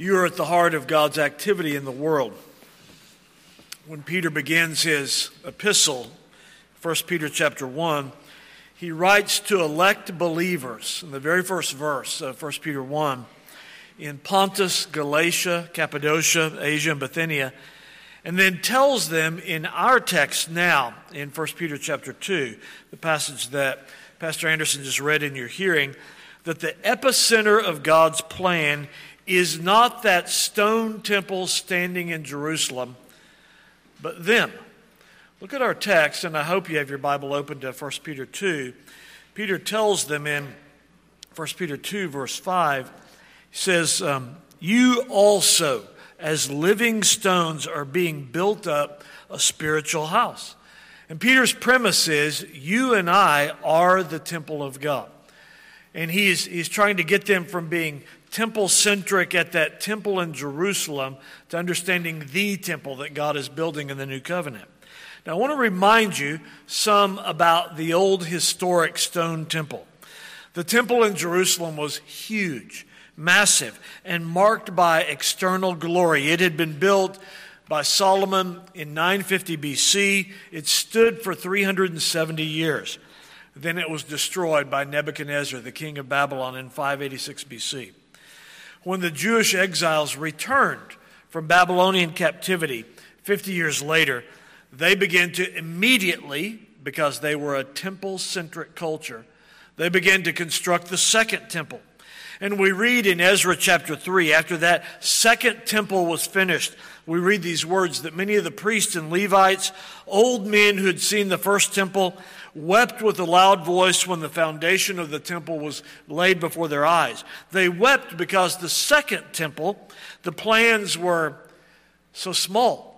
You are at the heart of God's activity in the world. When Peter begins his epistle, 1 Peter chapter 1, he writes to elect believers in the very first verse of 1 Peter 1 in Pontus, Galatia, Cappadocia, Asia, and Bithynia, and then tells them in our text now in 1 Peter chapter 2, the passage that Pastor Anderson just read in your hearing, that the epicenter of God's plan is not that stone temple standing in Jerusalem, but them. Look at our text, and I hope you have your Bible open to 1 Peter 2. Peter tells them in 1 Peter 2, verse 5, he says, um, You also, as living stones, are being built up a spiritual house. And Peter's premise is, You and I are the temple of God. And he's, he's trying to get them from being temple centric at that temple in Jerusalem to understanding the temple that God is building in the new covenant. Now, I want to remind you some about the old historic stone temple. The temple in Jerusalem was huge, massive, and marked by external glory. It had been built by Solomon in 950 BC. It stood for 370 years. Then it was destroyed by Nebuchadnezzar, the king of Babylon, in 586 BC when the Jewish exiles returned from Babylonian captivity 50 years later, they began to immediately, because they were a temple centric culture, they began to construct the second temple. And we read in Ezra chapter 3, after that second temple was finished, we read these words that many of the priests and Levites, old men who had seen the first temple, wept with a loud voice when the foundation of the temple was laid before their eyes. They wept because the second temple, the plans were so small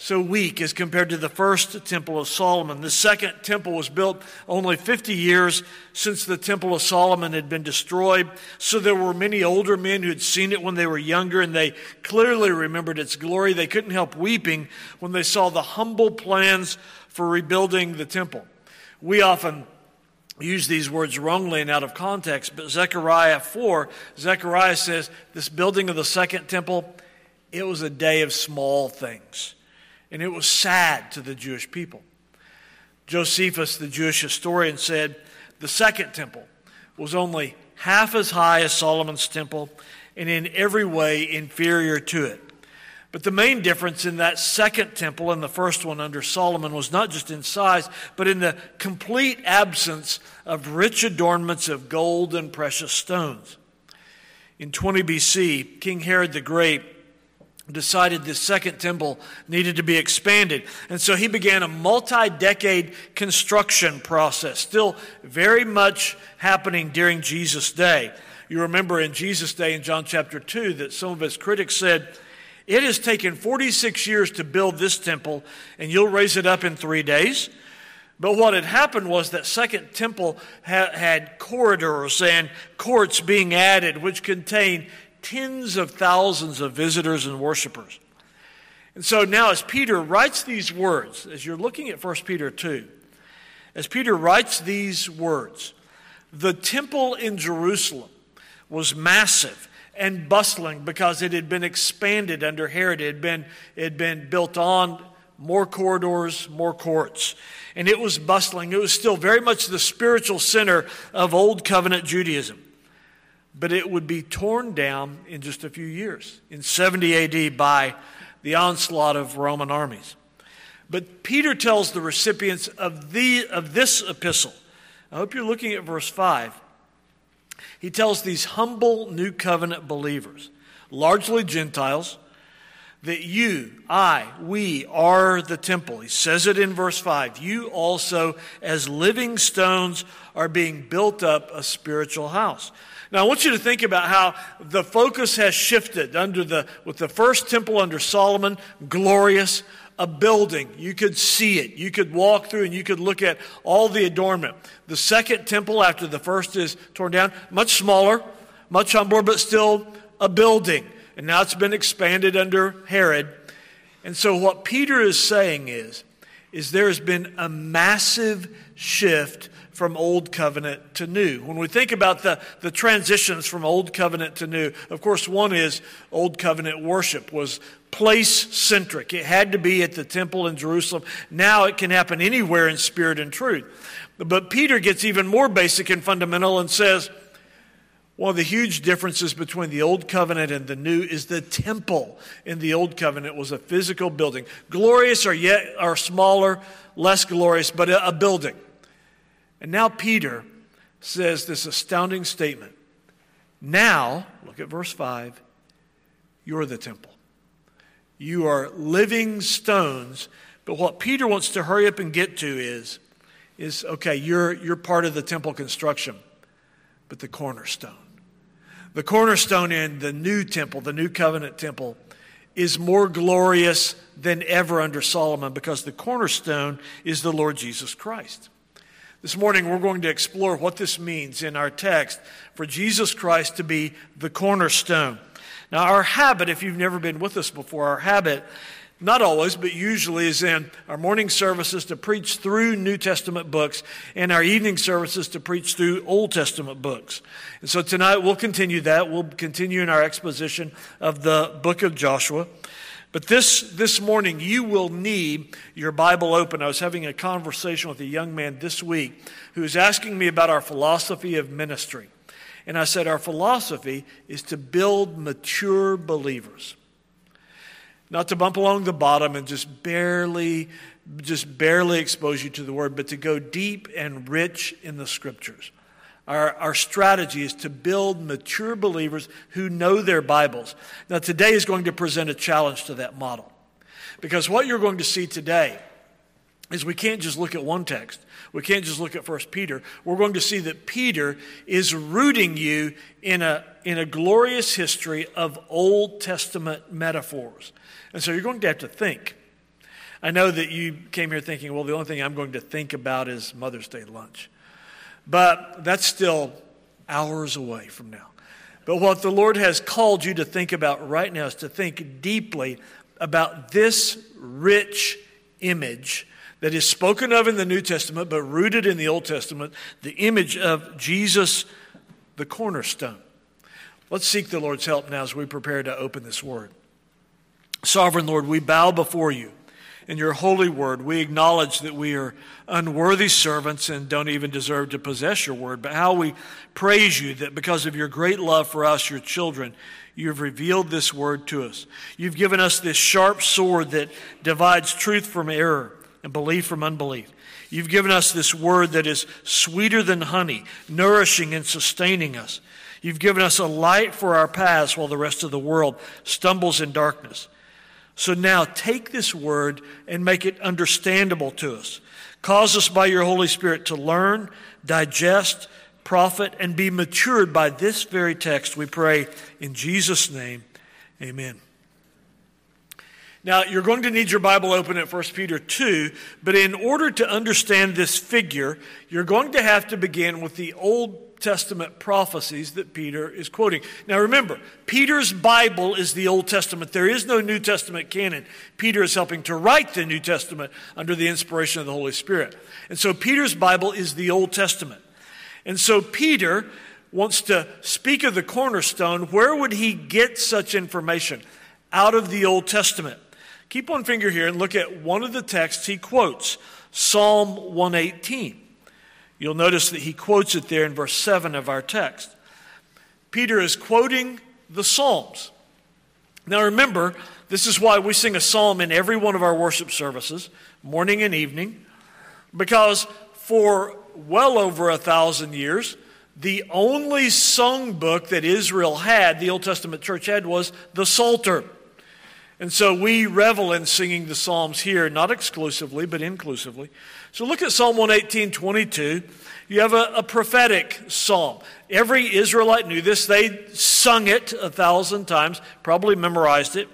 so weak as compared to the first temple of Solomon. The second temple was built only 50 years since the temple of Solomon had been destroyed. So there were many older men who had seen it when they were younger and they clearly remembered its glory. They couldn't help weeping when they saw the humble plans for rebuilding the temple. We often use these words wrongly and out of context, but Zechariah 4, Zechariah says, This building of the second temple, it was a day of small things. And it was sad to the Jewish people. Josephus, the Jewish historian, said the second temple was only half as high as Solomon's temple and in every way inferior to it. But the main difference in that second temple and the first one under Solomon was not just in size, but in the complete absence of rich adornments of gold and precious stones. In 20 BC, King Herod the Great decided the second temple needed to be expanded. And so he began a multi decade construction process, still very much happening during Jesus' day. You remember in Jesus' day in John chapter 2 that some of his critics said, It has taken 46 years to build this temple, and you'll raise it up in three days. But what had happened was that second temple had corridors and courts being added, which contained tens of thousands of visitors and worshipers. And so now, as Peter writes these words, as you're looking at 1 Peter 2, as Peter writes these words, the temple in Jerusalem was massive and bustling because it had been expanded under Herod. It had been, it had been built on more corridors, more courts. And it was bustling. It was still very much the spiritual center of Old Covenant Judaism but it would be torn down in just a few years, in 70 AD, by the onslaught of Roman armies. But Peter tells the recipients of, the, of this epistle, I hope you're looking at verse 5. He tells these humble new covenant believers, largely Gentiles, that you, I, we are the temple. He says it in verse 5. You also, as living stones, are being built up a spiritual house. Now, I want you to think about how the focus has shifted under the, with the first temple under Solomon, glorious, a building. You could see it. You could walk through and you could look at all the adornment. The second temple, after the first is torn down, much smaller, much humbler, but still a building. And now it's been expanded under Herod. And so, what Peter is saying is, is there has been a massive shift from old covenant to new. When we think about the, the transitions from old covenant to new, of course, one is old covenant worship was place centric. It had to be at the temple in Jerusalem. Now it can happen anywhere in spirit and truth. But Peter gets even more basic and fundamental and says, one of the huge differences between the old covenant and the new is the temple in the old covenant was a physical building. Glorious or yet or smaller, less glorious, but a, a building. And now Peter says this astounding statement. Now, look at verse 5, you're the temple. You are living stones. But what Peter wants to hurry up and get to is, is okay, you're, you're part of the temple construction, but the cornerstone. The cornerstone in the new temple, the new covenant temple, is more glorious than ever under Solomon because the cornerstone is the Lord Jesus Christ. This morning, we're going to explore what this means in our text for Jesus Christ to be the cornerstone. Now, our habit, if you've never been with us before, our habit, not always, but usually, is in our morning services to preach through New Testament books and our evening services to preach through Old Testament books. And so tonight we'll continue that. We'll continue in our exposition of the book of Joshua. But this, this morning, you will need your Bible open. I was having a conversation with a young man this week who was asking me about our philosophy of ministry. And I said, Our philosophy is to build mature believers. Not to bump along the bottom and just barely, just barely expose you to the word, but to go deep and rich in the scriptures. Our, our strategy is to build mature believers who know their Bibles. Now, today is going to present a challenge to that model. Because what you're going to see today is we can't just look at one text. We can't just look at First Peter. We're going to see that Peter is rooting you in a, in a glorious history of Old Testament metaphors. And so you're going to have to think. I know that you came here thinking, well, the only thing I'm going to think about is Mother's Day lunch. But that's still hours away from now. But what the Lord has called you to think about right now is to think deeply about this rich image that is spoken of in the New Testament but rooted in the Old Testament, the image of Jesus, the cornerstone. Let's seek the Lord's help now as we prepare to open this word. Sovereign Lord, we bow before you in your holy word. We acknowledge that we are unworthy servants and don't even deserve to possess your word, but how we praise you that because of your great love for us, your children, you have revealed this word to us. You've given us this sharp sword that divides truth from error and belief from unbelief. You've given us this word that is sweeter than honey, nourishing and sustaining us. You've given us a light for our paths while the rest of the world stumbles in darkness. So now take this word and make it understandable to us. Cause us by your Holy Spirit to learn, digest, profit, and be matured by this very text, we pray in Jesus' name. Amen. Now, you're going to need your Bible open at 1 Peter 2, but in order to understand this figure, you're going to have to begin with the Old Testament prophecies that Peter is quoting. Now remember, Peter's Bible is the Old Testament. There is no New Testament canon. Peter is helping to write the New Testament under the inspiration of the Holy Spirit. And so Peter's Bible is the Old Testament. And so Peter wants to speak of the cornerstone. Where would he get such information? Out of the Old Testament. Keep one finger here and look at one of the texts he quotes Psalm 118. You'll notice that he quotes it there in verse 7 of our text. Peter is quoting the Psalms. Now remember, this is why we sing a psalm in every one of our worship services, morning and evening, because for well over a thousand years, the only song book that Israel had, the Old Testament church had, was the Psalter. And so we revel in singing the Psalms here, not exclusively, but inclusively. So look at Psalm 118, 22. You have a, a, prophetic psalm. Every Israelite knew this. They sung it a thousand times, probably memorized it.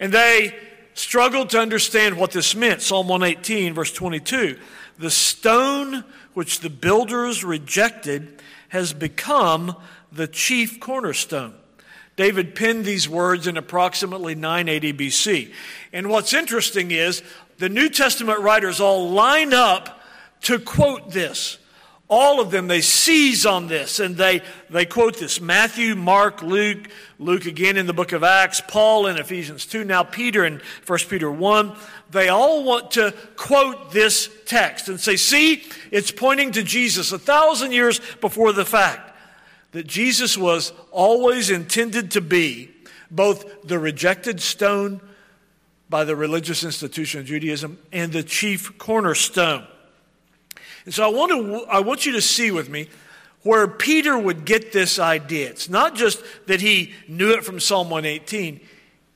And they struggled to understand what this meant. Psalm 118, verse 22. The stone which the builders rejected has become the chief cornerstone. David penned these words in approximately 980 BC. And what's interesting is the New Testament writers all line up to quote this. All of them, they seize on this and they, they quote this. Matthew, Mark, Luke, Luke again in the book of Acts, Paul in Ephesians 2, now Peter in 1 Peter 1. They all want to quote this text and say, see, it's pointing to Jesus a thousand years before the fact that Jesus was always intended to be both the rejected stone by the religious institution of Judaism and the chief cornerstone. And so I want, to, I want you to see with me where Peter would get this idea. It's not just that he knew it from Psalm 118,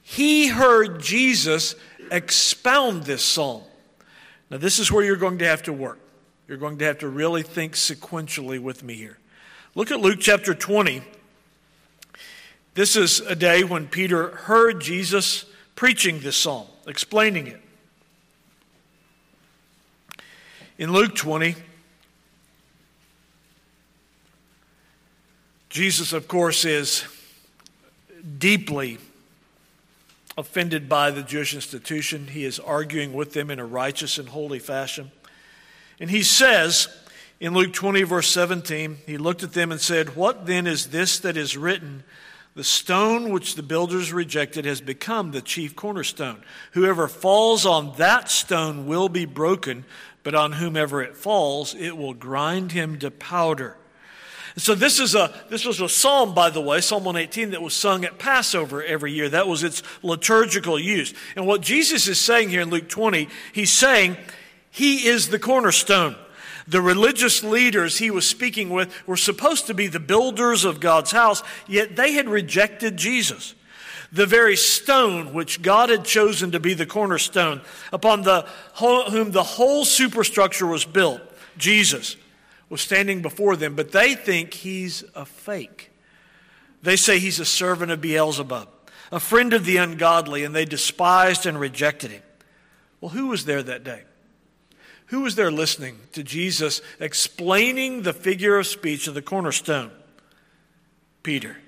he heard Jesus expound this psalm. Now, this is where you're going to have to work. You're going to have to really think sequentially with me here. Look at Luke chapter 20. This is a day when Peter heard Jesus preaching this psalm, explaining it. In Luke 20, Jesus, of course, is deeply offended by the Jewish institution. He is arguing with them in a righteous and holy fashion. And he says in Luke 20, verse 17, he looked at them and said, What then is this that is written? The stone which the builders rejected has become the chief cornerstone. Whoever falls on that stone will be broken, but on whomever it falls, it will grind him to powder. So this is a this was a psalm, by the way, Psalm 118, that was sung at Passover every year. That was its liturgical use. And what Jesus is saying here in Luke 20, he's saying he is the cornerstone. The religious leaders he was speaking with were supposed to be the builders of God's house, yet they had rejected Jesus. The very stone which God had chosen to be the cornerstone, upon the whom the whole superstructure was built, Jesus, was standing before them, but they think he's a fake. They say he's a servant of Beelzebub, a friend of the ungodly, and they despised and rejected him. Well, who was there that day? Who was there listening to Jesus explaining the figure of speech of the cornerstone? Peter.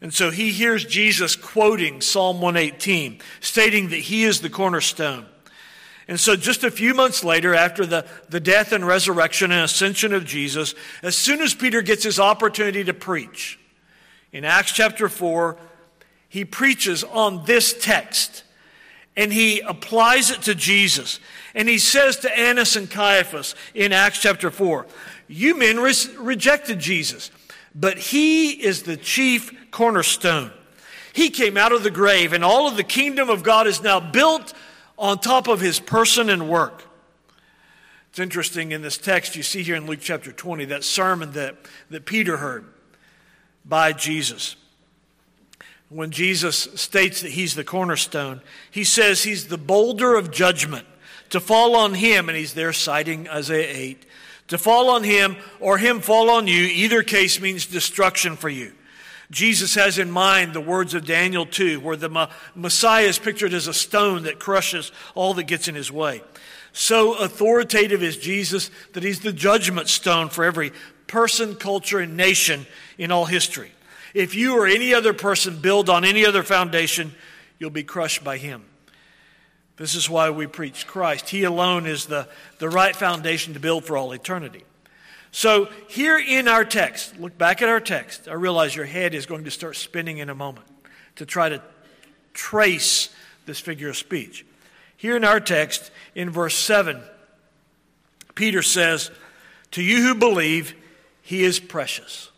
And so he hears Jesus quoting Psalm 118, stating that he is the cornerstone. And so, just a few months later, after the, the death and resurrection and ascension of Jesus, as soon as Peter gets his opportunity to preach, in Acts chapter 4, he preaches on this text and he applies it to Jesus. And he says to Annas and Caiaphas in Acts chapter 4, You men re- rejected Jesus, but he is the chief cornerstone. He came out of the grave, and all of the kingdom of God is now built on top of his person and work. It's interesting in this text you see here in Luke chapter 20, that sermon that, that Peter heard by Jesus when Jesus states that he's the cornerstone, he says he's the boulder of judgment. To fall on him, and he's there citing Isaiah 8, to fall on him or him fall on you, either case means destruction for you. Jesus has in mind the words of Daniel 2, where the Messiah is pictured as a stone that crushes all that gets in his way. So authoritative is Jesus that he's the judgment stone for every person, culture, and nation in all history. If you or any other person build on any other foundation, you'll be crushed by him. This is why we preach Christ. He alone is the, the right foundation to build for all eternity. So, here in our text, look back at our text. I realize your head is going to start spinning in a moment to try to trace this figure of speech. Here in our text, in verse 7, Peter says, To you who believe, he is precious.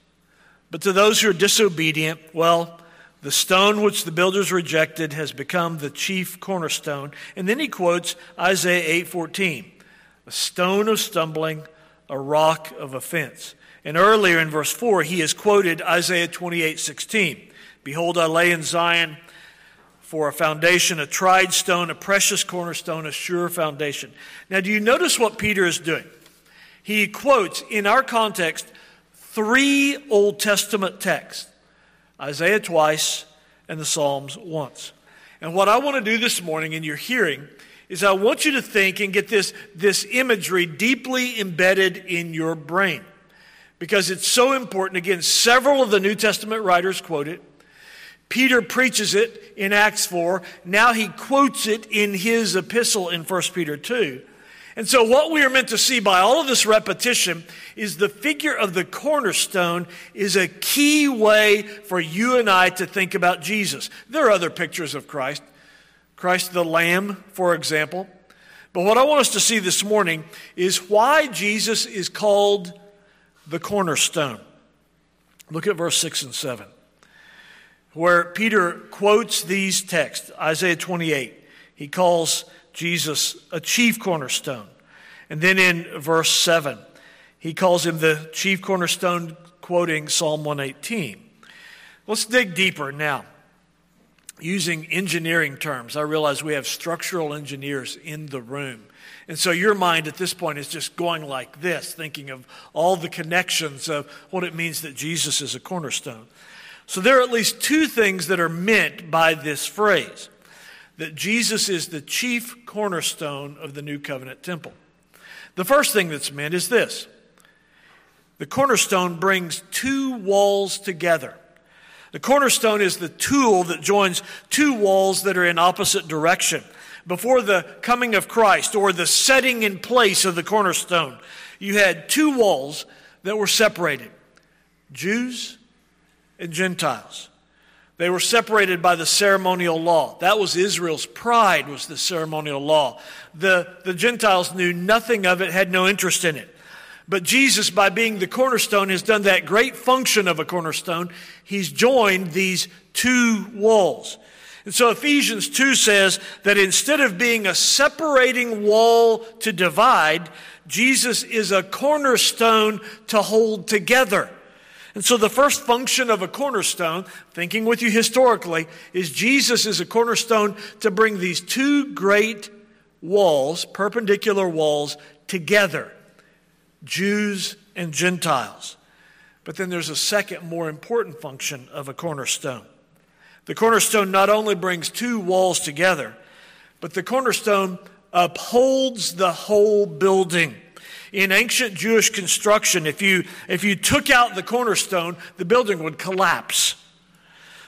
But to those who are disobedient, well, the stone which the builders rejected has become the chief cornerstone. And then he quotes Isaiah 8:14, a stone of stumbling, a rock of offense. And earlier in verse 4, he has quoted Isaiah 28:16. Behold, I lay in Zion for a foundation, a tried stone, a precious cornerstone, a sure foundation. Now, do you notice what Peter is doing? He quotes, in our context, three Old Testament texts Isaiah twice and the Psalms once. And what I want to do this morning in your hearing is I want you to think and get this, this imagery deeply embedded in your brain. Because it's so important. Again, several of the New Testament writers quote it. Peter preaches it in Acts 4. Now he quotes it in his epistle in 1 Peter 2. And so, what we are meant to see by all of this repetition is the figure of the cornerstone is a key way for you and I to think about Jesus. There are other pictures of Christ, Christ the Lamb, for example. But what I want us to see this morning is why Jesus is called the cornerstone. Look at verse 6 and 7 where Peter quotes these texts Isaiah 28. He calls Jesus a chief cornerstone. And then in verse 7, he calls him the chief cornerstone, quoting Psalm 118. Let's dig deeper now. Using engineering terms, I realize we have structural engineers in the room. And so your mind at this point is just going like this, thinking of all the connections of what it means that Jesus is a cornerstone. So there are at least two things that are meant by this phrase that Jesus is the chief cornerstone of the new covenant temple. The first thing that's meant is this the cornerstone brings two walls together. The cornerstone is the tool that joins two walls that are in opposite direction. Before the coming of Christ or the setting in place of the cornerstone, you had two walls that were separated Jews and Gentiles. They were separated by the ceremonial law. That was Israel's pride, was the ceremonial law. The, the Gentiles knew nothing of it, had no interest in it. But Jesus, by being the cornerstone, has done that great function of a cornerstone. He's joined these two walls. And so Ephesians 2 says that instead of being a separating wall to divide, Jesus is a cornerstone to hold together. And so the first function of a cornerstone, thinking with you historically, is Jesus is a cornerstone to bring these two great walls, perpendicular walls, together Jews and Gentiles. But then there's a second, more important function of a cornerstone. The cornerstone not only brings two walls together, but the cornerstone upholds the whole building. In ancient Jewish construction, if you, if you took out the cornerstone, the building would collapse.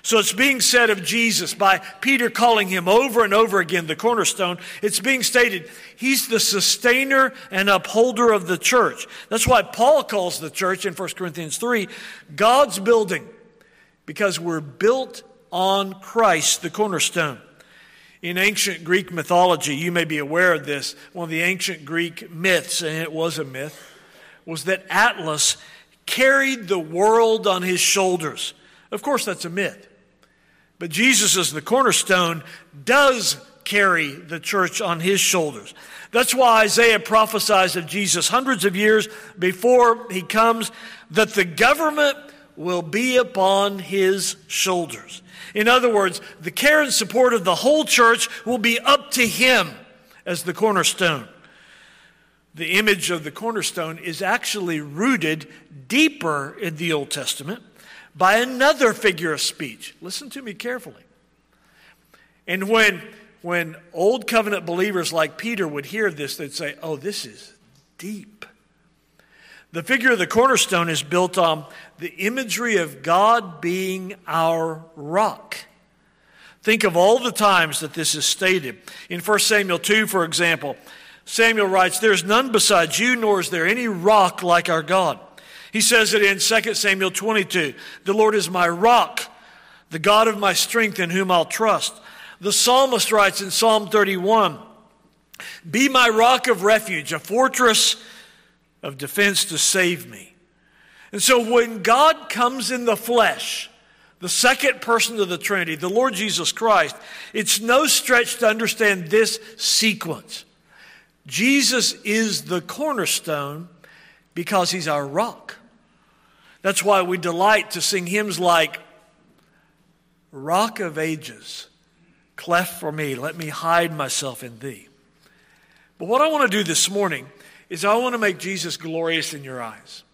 So it's being said of Jesus by Peter calling him over and over again the cornerstone. It's being stated he's the sustainer and upholder of the church. That's why Paul calls the church in 1 Corinthians 3 God's building, because we're built on Christ, the cornerstone. In ancient Greek mythology, you may be aware of this, one of the ancient Greek myths, and it was a myth, was that Atlas carried the world on his shoulders. Of course, that's a myth. But Jesus, as the cornerstone, does carry the church on his shoulders. That's why Isaiah prophesies of Jesus hundreds of years before he comes that the government will be upon his shoulders. In other words, the care and support of the whole church will be up to him as the cornerstone. The image of the cornerstone is actually rooted deeper in the Old Testament by another figure of speech. Listen to me carefully. And when, when old covenant believers like Peter would hear this, they'd say, Oh, this is deep. The figure of the cornerstone is built on the imagery of God being our rock. Think of all the times that this is stated. In 1 Samuel 2, for example, Samuel writes, There is none besides you, nor is there any rock like our God. He says it in 2 Samuel 22 The Lord is my rock, the God of my strength, in whom I'll trust. The psalmist writes in Psalm 31 Be my rock of refuge, a fortress of defense to save me. And so when God comes in the flesh, the second person of the Trinity, the Lord Jesus Christ, it's no stretch to understand this sequence. Jesus is the cornerstone because he's our rock. That's why we delight to sing hymns like Rock of Ages, cleft for me, let me hide myself in thee. But what I want to do this morning is I want to make Jesus glorious in your eyes.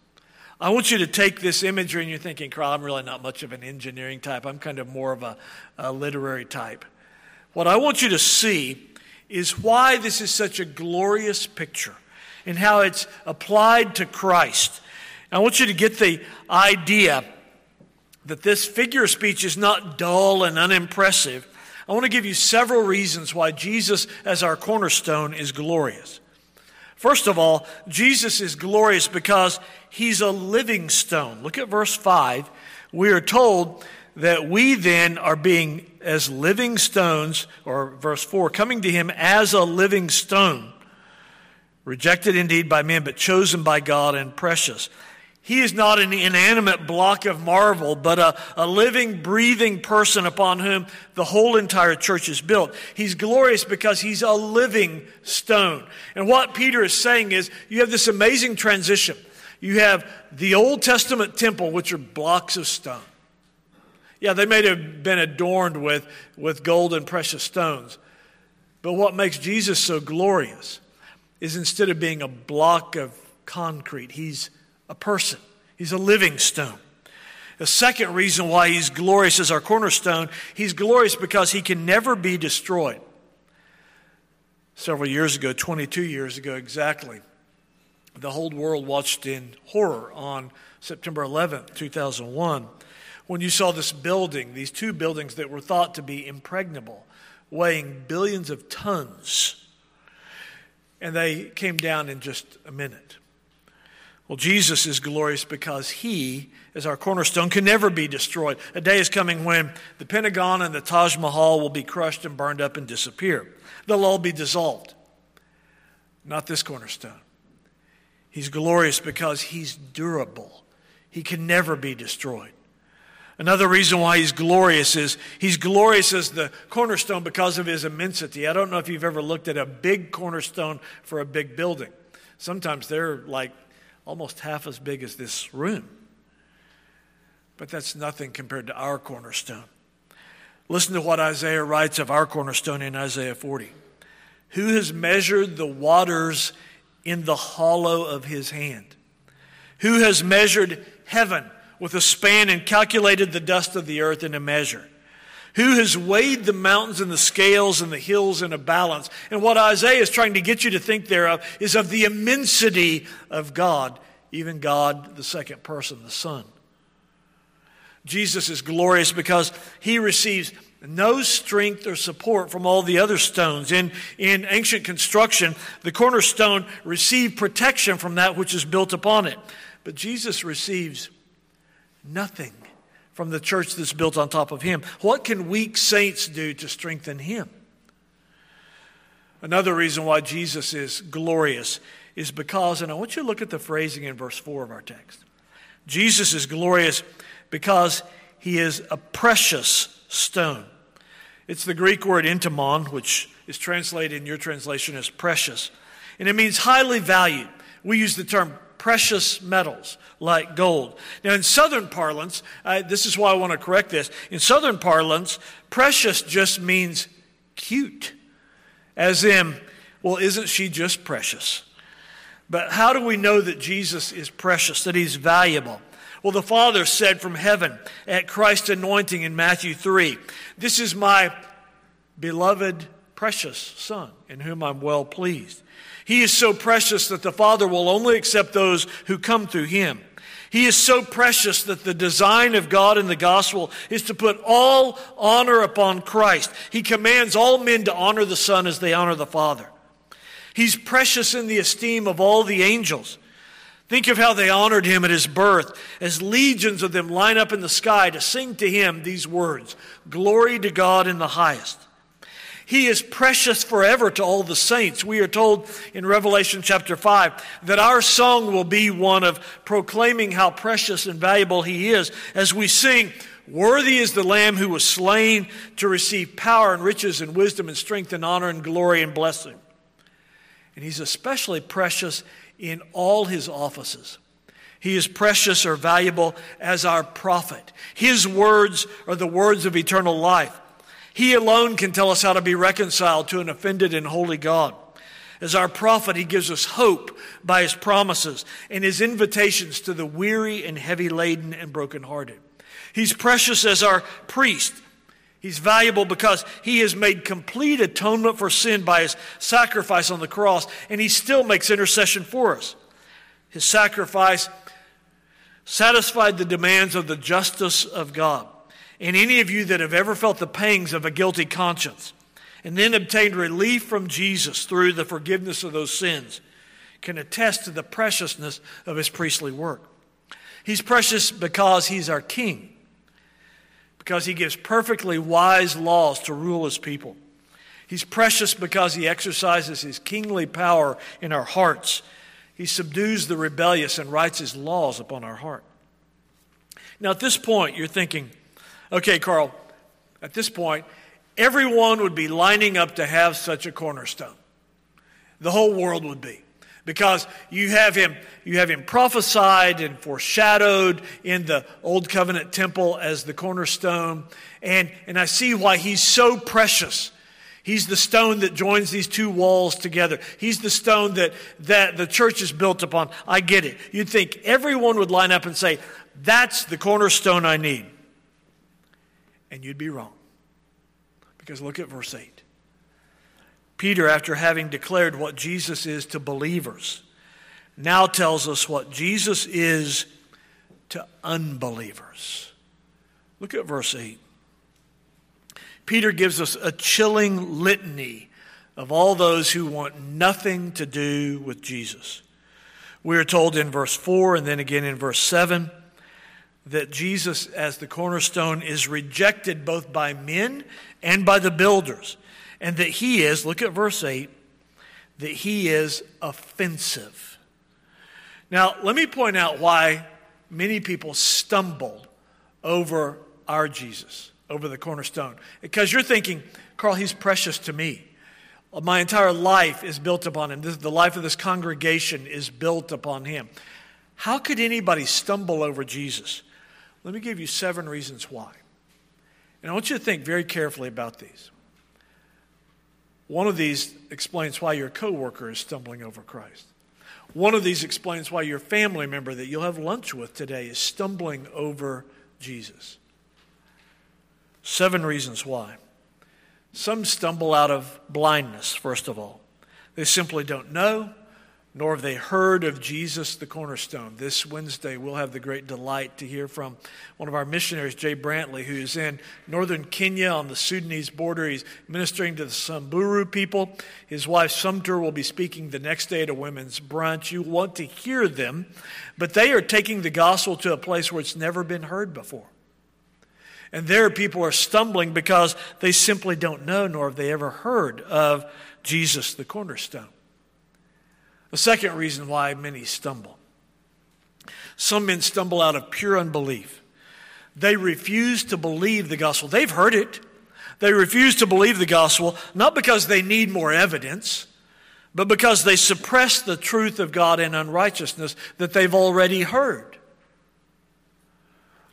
I want you to take this imagery and you're thinking, Carl, I'm really not much of an engineering type. I'm kind of more of a, a literary type. What I want you to see is why this is such a glorious picture and how it's applied to Christ. I want you to get the idea that this figure of speech is not dull and unimpressive, I want to give you several reasons why Jesus, as our cornerstone, is glorious. First of all, Jesus is glorious because he's a living stone. Look at verse 5. We are told that we then are being as living stones, or verse 4, coming to him as a living stone, rejected indeed by men, but chosen by God and precious. He is not an inanimate block of marble, but a, a living, breathing person upon whom the whole entire church is built. He's glorious because he's a living stone. And what Peter is saying is you have this amazing transition. You have the Old Testament temple, which are blocks of stone. Yeah, they may have been adorned with, with gold and precious stones. But what makes Jesus so glorious is instead of being a block of concrete, he's a person, he's a living stone. The second reason why he's glorious as our cornerstone, he's glorious because he can never be destroyed. Several years ago, 22 years ago exactly, the whole world watched in horror on September 11th, 2001, when you saw this building, these two buildings that were thought to be impregnable, weighing billions of tons. And they came down in just a minute. Well, Jesus is glorious because he, as our cornerstone, can never be destroyed. A day is coming when the Pentagon and the Taj Mahal will be crushed and burned up and disappear. They'll all be dissolved. Not this cornerstone. He's glorious because he's durable, he can never be destroyed. Another reason why he's glorious is he's glorious as the cornerstone because of his immensity. I don't know if you've ever looked at a big cornerstone for a big building. Sometimes they're like almost half as big as this room. But that's nothing compared to our cornerstone. Listen to what Isaiah writes of our cornerstone in Isaiah 40. Who has measured the waters in the hollow of his hand? Who has measured heaven with a span and calculated the dust of the earth in a measure? Who has weighed the mountains in the scales and the hills in a balance? And what Isaiah is trying to get you to think thereof is of the immensity of God, even God, the second person, the Son. Jesus is glorious because he receives no strength or support from all the other stones. In, in ancient construction, the cornerstone received protection from that which is built upon it. But Jesus receives nothing from the church that's built on top of him. What can weak saints do to strengthen him? Another reason why Jesus is glorious is because, and I want you to look at the phrasing in verse 4 of our text. Jesus is glorious because he is a precious stone. It's the Greek word entimon, which is translated in your translation as precious, and it means highly valued. We use the term precious metals like gold. Now, in Southern parlance, uh, this is why I want to correct this. In Southern parlance, precious just means cute, as in, well, isn't she just precious? But how do we know that Jesus is precious, that he's valuable? Well, the Father said from heaven at Christ's anointing in Matthew 3 This is my beloved, precious Son, in whom I'm well pleased. He is so precious that the Father will only accept those who come through him. He is so precious that the design of God in the gospel is to put all honor upon Christ. He commands all men to honor the Son as they honor the Father. He's precious in the esteem of all the angels. Think of how they honored him at his birth, as legions of them line up in the sky to sing to him these words Glory to God in the highest. He is precious forever to all the saints. We are told in Revelation chapter 5 that our song will be one of proclaiming how precious and valuable He is as we sing, Worthy is the Lamb who was slain to receive power and riches and wisdom and strength and honor and glory and blessing. And He's especially precious in all His offices. He is precious or valuable as our prophet. His words are the words of eternal life. He alone can tell us how to be reconciled to an offended and holy God. As our prophet, he gives us hope by his promises and his invitations to the weary and heavy laden and brokenhearted. He's precious as our priest. He's valuable because he has made complete atonement for sin by his sacrifice on the cross, and he still makes intercession for us. His sacrifice satisfied the demands of the justice of God. And any of you that have ever felt the pangs of a guilty conscience and then obtained relief from Jesus through the forgiveness of those sins can attest to the preciousness of his priestly work. He's precious because he's our king, because he gives perfectly wise laws to rule his people. He's precious because he exercises his kingly power in our hearts. He subdues the rebellious and writes his laws upon our heart. Now, at this point, you're thinking, okay, Carl, at this point, everyone would be lining up to have such a cornerstone. The whole world would be because you have him you have him prophesied and foreshadowed in the old covenant temple as the cornerstone and and I see why he's so precious He's the stone that joins these two walls together. He's the stone that, that the church is built upon. I get it. You'd think everyone would line up and say, That's the cornerstone I need. And you'd be wrong. Because look at verse 8. Peter, after having declared what Jesus is to believers, now tells us what Jesus is to unbelievers. Look at verse 8. Peter gives us a chilling litany of all those who want nothing to do with Jesus. We are told in verse 4 and then again in verse 7 that Jesus, as the cornerstone, is rejected both by men and by the builders and that he is, look at verse 8, that he is offensive. Now, let me point out why many people stumble over our Jesus, over the cornerstone. Because you're thinking, Carl, he's precious to me. My entire life is built upon him. The life of this congregation is built upon him. How could anybody stumble over Jesus? Let me give you seven reasons why. And I want you to think very carefully about these. One of these explains why your coworker is stumbling over Christ. One of these explains why your family member that you'll have lunch with today is stumbling over Jesus. Seven reasons why. Some stumble out of blindness, first of all. They simply don't know nor have they heard of Jesus the cornerstone. This Wednesday, we'll have the great delight to hear from one of our missionaries, Jay Brantley, who is in northern Kenya on the Sudanese border. He's ministering to the Samburu people. His wife, Sumter, will be speaking the next day at a women's brunch. You want to hear them, but they are taking the gospel to a place where it's never been heard before. And there, people are stumbling because they simply don't know, nor have they ever heard of Jesus the cornerstone. The second reason why many stumble some men stumble out of pure unbelief. They refuse to believe the gospel. They've heard it. They refuse to believe the gospel, not because they need more evidence, but because they suppress the truth of God in unrighteousness that they've already heard.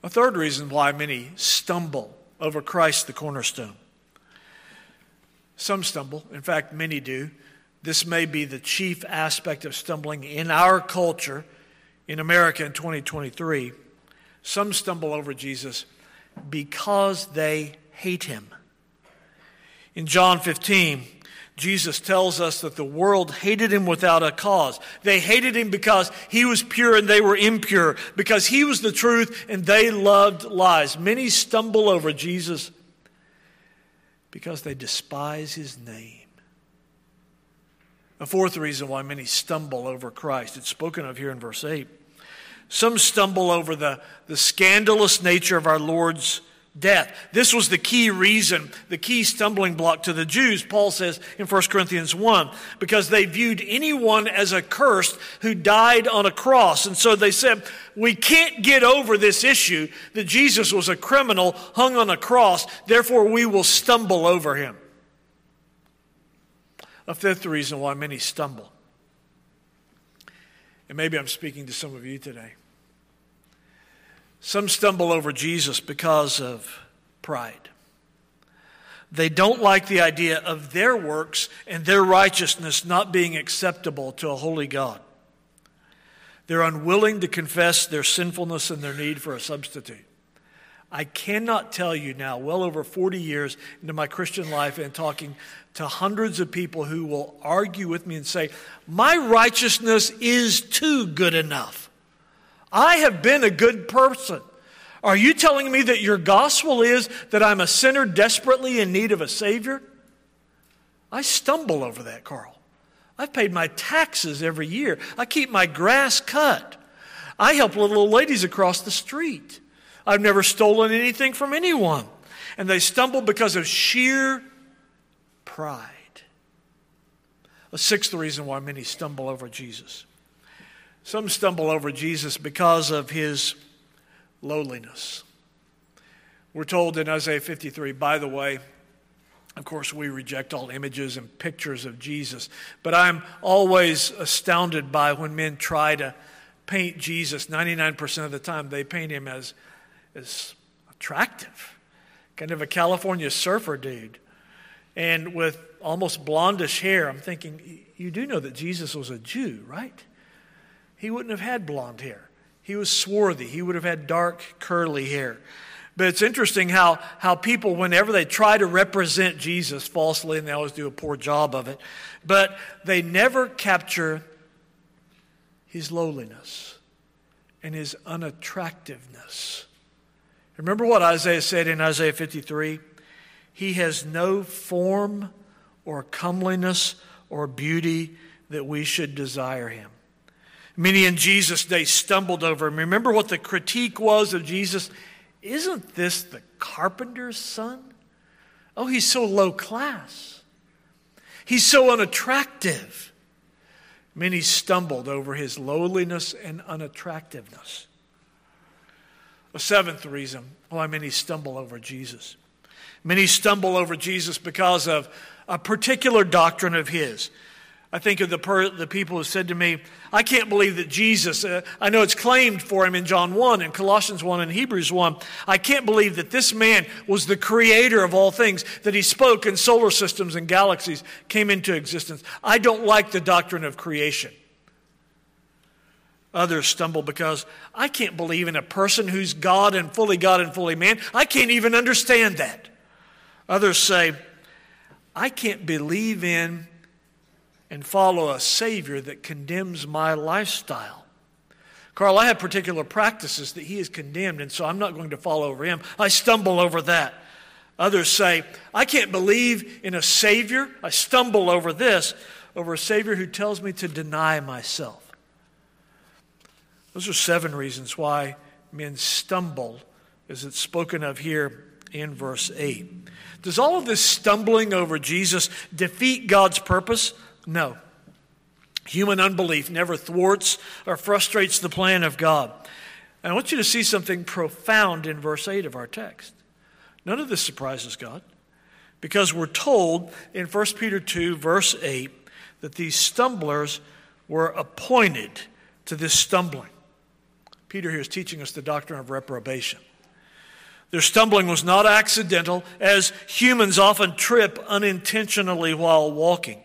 A third reason why many stumble over Christ the cornerstone. Some stumble, in fact, many do, this may be the chief aspect of stumbling in our culture in America in 2023. Some stumble over Jesus because they hate him. In John 15, Jesus tells us that the world hated him without a cause. They hated him because he was pure and they were impure, because he was the truth and they loved lies. Many stumble over Jesus because they despise his name. A fourth reason why many stumble over Christ, it's spoken of here in verse 8. Some stumble over the, the scandalous nature of our Lord's death. This was the key reason, the key stumbling block to the Jews, Paul says in 1 Corinthians 1, because they viewed anyone as accursed who died on a cross. And so they said, we can't get over this issue that Jesus was a criminal hung on a cross, therefore we will stumble over him. A fifth reason why many stumble. And maybe I'm speaking to some of you today. Some stumble over Jesus because of pride. They don't like the idea of their works and their righteousness not being acceptable to a holy God. They're unwilling to confess their sinfulness and their need for a substitute. I cannot tell you now, well over 40 years into my Christian life and talking to hundreds of people who will argue with me and say, My righteousness is too good enough. I have been a good person. Are you telling me that your gospel is that I'm a sinner desperately in need of a Savior? I stumble over that, Carl. I've paid my taxes every year. I keep my grass cut. I help little old ladies across the street. I've never stolen anything from anyone. And they stumble because of sheer pride. A sixth reason why many stumble over Jesus. Some stumble over Jesus because of his lowliness. We're told in Isaiah 53, by the way, of course, we reject all images and pictures of Jesus, but I'm always astounded by when men try to paint Jesus. 99% of the time, they paint him as, as attractive, kind of a California surfer dude, and with almost blondish hair. I'm thinking, you do know that Jesus was a Jew, right? He wouldn't have had blonde hair. He was swarthy. He would have had dark, curly hair. But it's interesting how, how people, whenever they try to represent Jesus falsely, and they always do a poor job of it, but they never capture his lowliness and his unattractiveness. Remember what Isaiah said in Isaiah 53? He has no form or comeliness or beauty that we should desire him. Many in Jesus' day stumbled over him. Remember what the critique was of Jesus? Isn't this the carpenter's son? Oh, he's so low class. He's so unattractive. Many stumbled over his lowliness and unattractiveness. Seventh reason why many stumble over Jesus. Many stumble over Jesus because of a particular doctrine of his. I think of the, per, the people who said to me, I can't believe that Jesus, uh, I know it's claimed for him in John 1 and Colossians 1 and Hebrews 1. I can't believe that this man was the creator of all things, that he spoke and solar systems and galaxies came into existence. I don't like the doctrine of creation. Others stumble because I can't believe in a person who's God and fully God and fully man. I can't even understand that. Others say, I can't believe in and follow a Savior that condemns my lifestyle. Carl, I have particular practices that he has condemned, and so I'm not going to follow over him. I stumble over that. Others say, I can't believe in a Savior. I stumble over this, over a Savior who tells me to deny myself. Those are seven reasons why men stumble, as it's spoken of here in verse 8. Does all of this stumbling over Jesus defeat God's purpose? No. Human unbelief never thwarts or frustrates the plan of God. And I want you to see something profound in verse 8 of our text. None of this surprises God because we're told in 1 Peter 2, verse 8, that these stumblers were appointed to this stumbling. Peter here is teaching us the doctrine of reprobation. Their stumbling was not accidental, as humans often trip unintentionally while walking.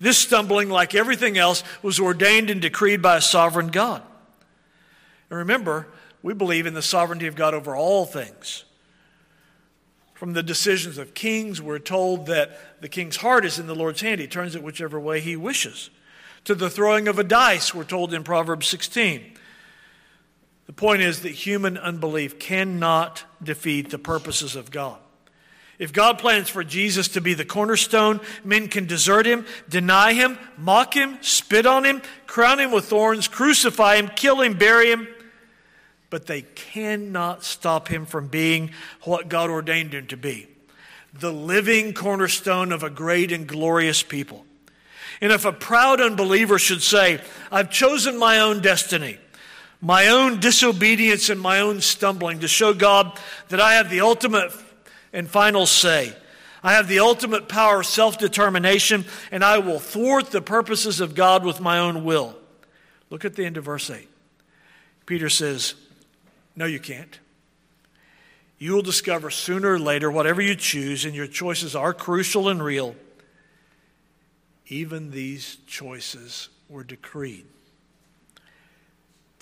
This stumbling, like everything else, was ordained and decreed by a sovereign God. And remember, we believe in the sovereignty of God over all things. From the decisions of kings, we're told that the king's heart is in the Lord's hand. He turns it whichever way he wishes. To the throwing of a dice, we're told in Proverbs 16. The point is that human unbelief cannot defeat the purposes of God. If God plans for Jesus to be the cornerstone, men can desert him, deny him, mock him, spit on him, crown him with thorns, crucify him, kill him, bury him. But they cannot stop him from being what God ordained him to be the living cornerstone of a great and glorious people. And if a proud unbeliever should say, I've chosen my own destiny, my own disobedience and my own stumbling to show God that I have the ultimate and final say. I have the ultimate power of self determination, and I will thwart the purposes of God with my own will. Look at the end of verse 8. Peter says, No, you can't. You will discover sooner or later, whatever you choose, and your choices are crucial and real. Even these choices were decreed.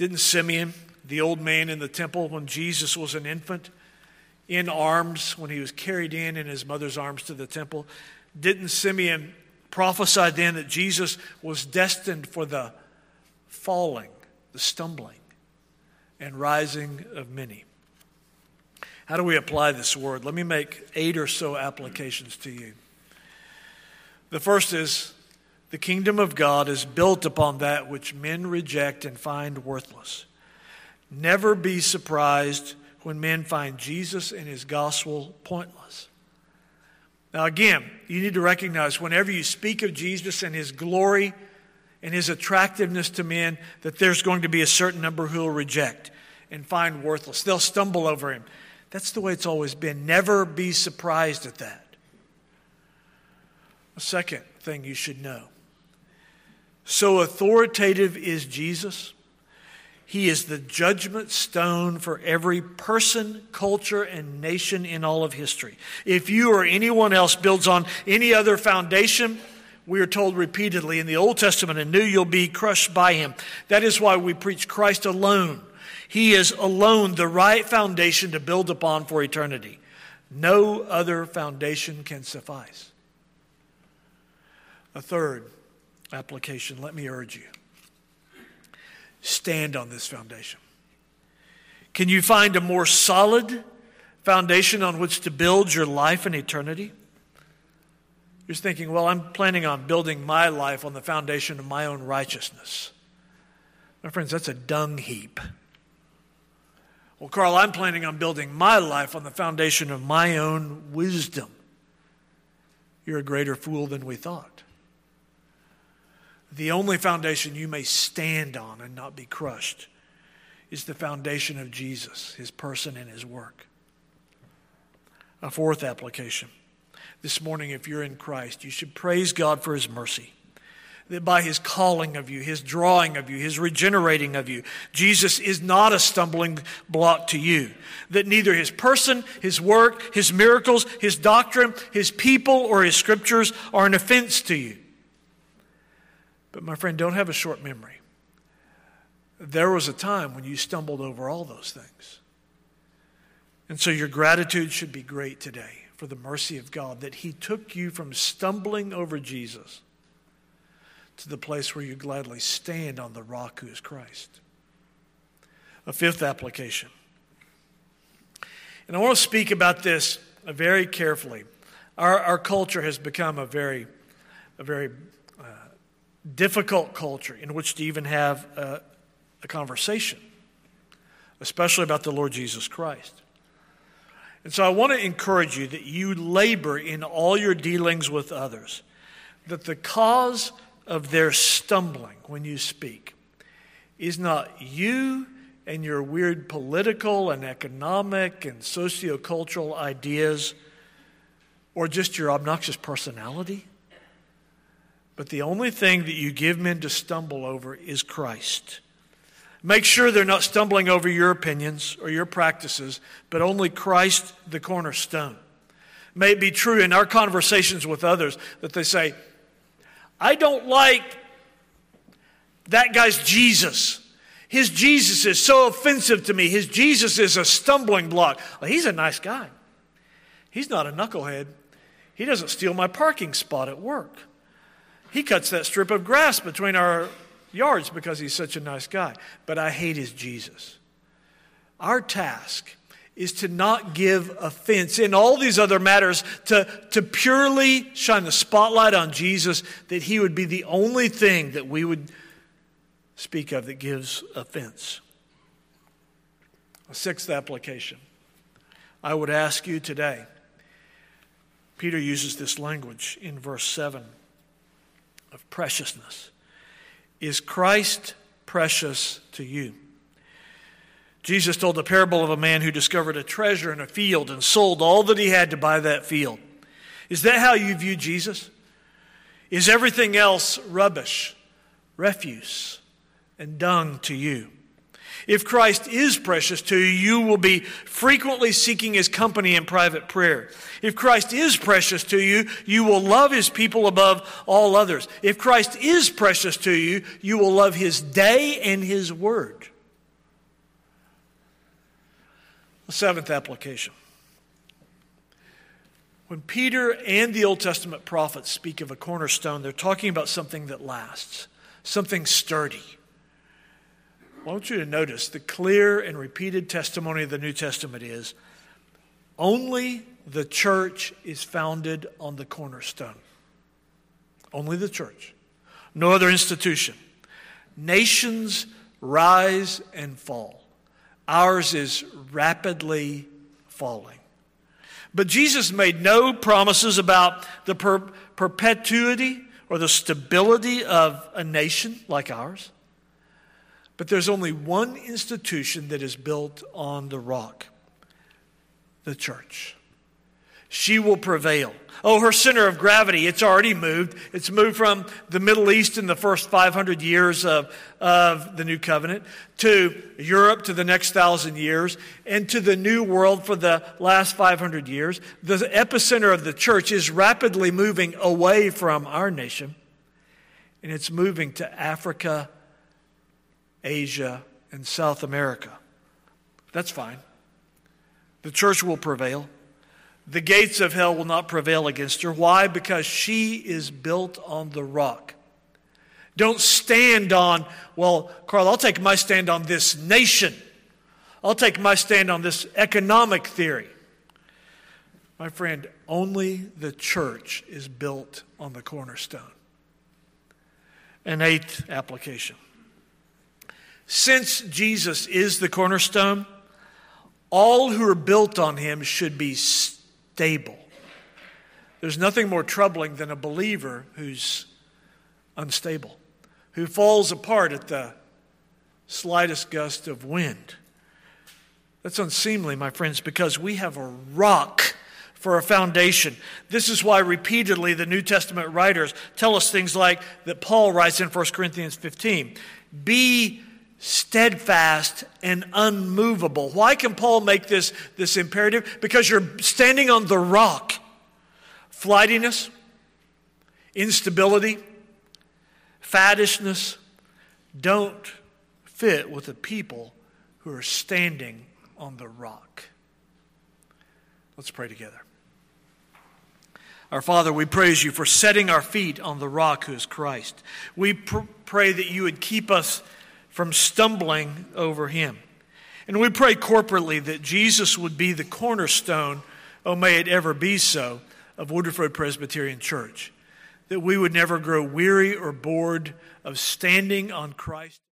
Didn't Simeon, the old man in the temple when Jesus was an infant, in arms when he was carried in in his mother's arms to the temple. Didn't Simeon prophesy then that Jesus was destined for the falling, the stumbling? and rising of many. How do we apply this word? Let me make eight or so applications to you. The first is the kingdom of God is built upon that which men reject and find worthless. Never be surprised when men find Jesus and his gospel pointless. Now, again, you need to recognize whenever you speak of Jesus and his glory and his attractiveness to men, that there's going to be a certain number who will reject and find worthless. They'll stumble over him. That's the way it's always been. Never be surprised at that. A second thing you should know so authoritative is Jesus. He is the judgment stone for every person, culture, and nation in all of history. If you or anyone else builds on any other foundation, we are told repeatedly in the Old Testament and New, you'll be crushed by him. That is why we preach Christ alone he is alone the right foundation to build upon for eternity. No other foundation can suffice. A third application, let me urge you stand on this foundation. Can you find a more solid foundation on which to build your life and eternity? You're thinking, well, I'm planning on building my life on the foundation of my own righteousness. My friends, that's a dung heap. Well, Carl, I'm planning on building my life on the foundation of my own wisdom. You're a greater fool than we thought. The only foundation you may stand on and not be crushed is the foundation of Jesus, his person and his work. A fourth application. This morning, if you're in Christ, you should praise God for his mercy that by his calling of you, his drawing of you, his regenerating of you, Jesus is not a stumbling block to you. That neither his person, his work, his miracles, his doctrine, his people, or his scriptures are an offense to you. But my friend, don't have a short memory. There was a time when you stumbled over all those things. And so your gratitude should be great today for the mercy of God that he took you from stumbling over Jesus to the place where you gladly stand on the rock who is Christ. A fifth application. And I want to speak about this very carefully. Our, our culture has become a very, a very uh, difficult culture in which to even have a, a conversation, especially about the Lord Jesus Christ. And so I want to encourage you that you labor in all your dealings with others, that the cause of their stumbling when you speak is not you and your weird political and economic and sociocultural ideas or just your obnoxious personality. But the only thing that you give men to stumble over is Christ. Make sure they're not stumbling over your opinions or your practices, but only Christ, the cornerstone. May it be true in our conversations with others that they say, I don't like that guy's Jesus. His Jesus is so offensive to me. His Jesus is a stumbling block. Well, he's a nice guy. He's not a knucklehead. He doesn't steal my parking spot at work. He cuts that strip of grass between our yards because he's such a nice guy. But I hate his Jesus. Our task is to not give offense in all these other matters, to, to purely shine the spotlight on Jesus, that he would be the only thing that we would speak of that gives offense. A sixth application. I would ask you today, Peter uses this language in verse 7 of preciousness. Is Christ precious to you? Jesus told the parable of a man who discovered a treasure in a field and sold all that he had to buy that field. Is that how you view Jesus? Is everything else rubbish, refuse, and dung to you? If Christ is precious to you, you will be frequently seeking his company in private prayer. If Christ is precious to you, you will love his people above all others. If Christ is precious to you, you will love his day and his word. The seventh application. When Peter and the Old Testament prophets speak of a cornerstone, they're talking about something that lasts, something sturdy. I want you to notice the clear and repeated testimony of the New Testament is only the church is founded on the cornerstone. Only the church. No other institution. Nations rise and fall. Ours is rapidly falling. But Jesus made no promises about the per- perpetuity or the stability of a nation like ours. But there's only one institution that is built on the rock the church. She will prevail. Oh, her center of gravity, it's already moved. It's moved from the Middle East in the first 500 years of, of the New Covenant to Europe to the next thousand years and to the New World for the last 500 years. The epicenter of the church is rapidly moving away from our nation and it's moving to Africa, Asia, and South America. That's fine. The church will prevail. The gates of hell will not prevail against her. Why? Because she is built on the rock. Don't stand on, well, Carl, I'll take my stand on this nation. I'll take my stand on this economic theory. My friend, only the church is built on the cornerstone. An eighth application. Since Jesus is the cornerstone, all who are built on him should be stable. There's nothing more troubling than a believer who's unstable, who falls apart at the slightest gust of wind. That's unseemly, my friends, because we have a rock for a foundation. This is why repeatedly the New Testament writers tell us things like that Paul writes in 1 Corinthians 15 Be steadfast and unmovable. Why can Paul make this, this imperative? Because you're standing on the rock. Flightiness, instability, faddishness don't fit with the people who are standing on the rock. Let's pray together. Our Father, we praise you for setting our feet on the rock who is Christ. We pr- pray that you would keep us from stumbling over him. And we pray corporately that Jesus would be the cornerstone, oh, may it ever be so, of Woodruff Presbyterian Church. That we would never grow weary or bored of standing on Christ.